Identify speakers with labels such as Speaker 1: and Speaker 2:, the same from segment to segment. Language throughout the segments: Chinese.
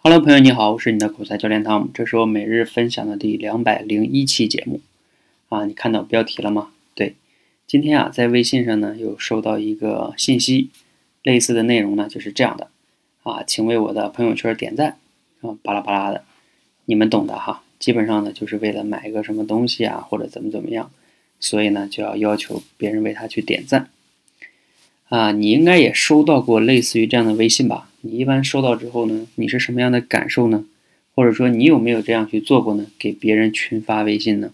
Speaker 1: Hello，朋友你好，我是你的口才教练汤姆，这是我每日分享的第两百零一期节目啊，你看到标题了吗？对，今天啊，在微信上呢有收到一个信息，类似的内容呢就是这样的啊，请为我的朋友圈点赞啊，巴拉巴拉的，你们懂的哈，基本上呢就是为了买一个什么东西啊，或者怎么怎么样，所以呢就要要求别人为他去点赞。啊，你应该也收到过类似于这样的微信吧？你一般收到之后呢，你是什么样的感受呢？或者说你有没有这样去做过呢？给别人群发微信呢？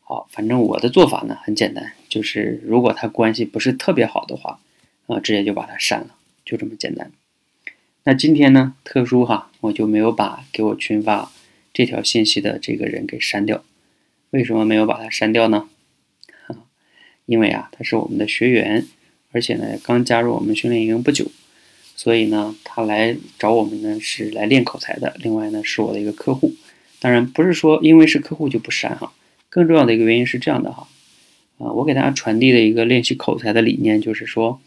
Speaker 1: 好，反正我的做法呢很简单，就是如果他关系不是特别好的话，啊，直接就把他删了，就这么简单。那今天呢，特殊哈，我就没有把给我群发这条信息的这个人给删掉。为什么没有把他删掉呢？因为啊，他是我们的学员。而且呢，刚加入我们训练营不久，所以呢，他来找我们呢是来练口才的。另外呢，是我的一个客户。当然不是说因为是客户就不删哈。更重要的一个原因是这样的哈，啊，我给大家传递的一个练习口才的理念就是说，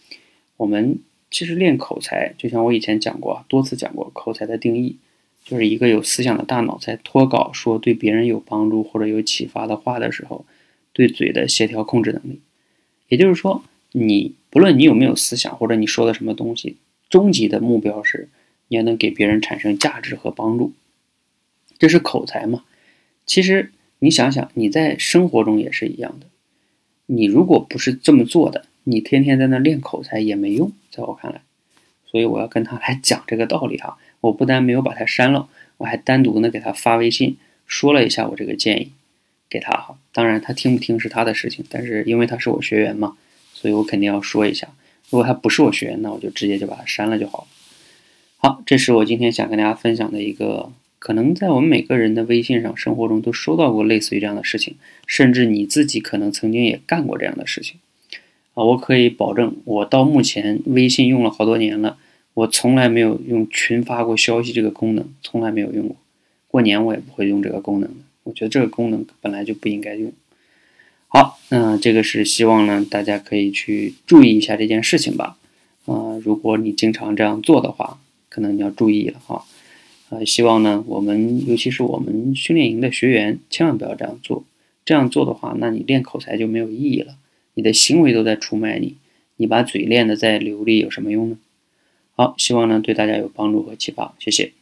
Speaker 1: 我们其实练口才，就像我以前讲过多次讲过，口才的定义就是一个有思想的大脑在脱稿说对别人有帮助或者有启发的话的时候，对嘴的协调控制能力。也就是说。你不论你有没有思想，或者你说的什么东西，终极的目标是你要能给别人产生价值和帮助，这是口才嘛？其实你想想，你在生活中也是一样的。你如果不是这么做的，你天天在那练口才也没用，在我看来。所以我要跟他来讲这个道理哈。我不但没有把他删了，我还单独呢给他发微信说了一下我这个建议给他哈。当然他听不听是他的事情，但是因为他是我学员嘛。所以我肯定要说一下，如果他不是我学员，那我就直接就把他删了就好了。好，这是我今天想跟大家分享的一个，可能在我们每个人的微信上、生活中都收到过类似于这样的事情，甚至你自己可能曾经也干过这样的事情。啊，我可以保证，我到目前微信用了好多年了，我从来没有用群发过消息这个功能，从来没有用过。过年我也不会用这个功能的，我觉得这个功能本来就不应该用。好，那这个是希望呢，大家可以去注意一下这件事情吧。啊，如果你经常这样做的话，可能你要注意了哈。呃，希望呢，我们尤其是我们训练营的学员，千万不要这样做。这样做的话，那你练口才就没有意义了，你的行为都在出卖你。你把嘴练得再流利，有什么用呢？好，希望呢对大家有帮助和启发，谢谢。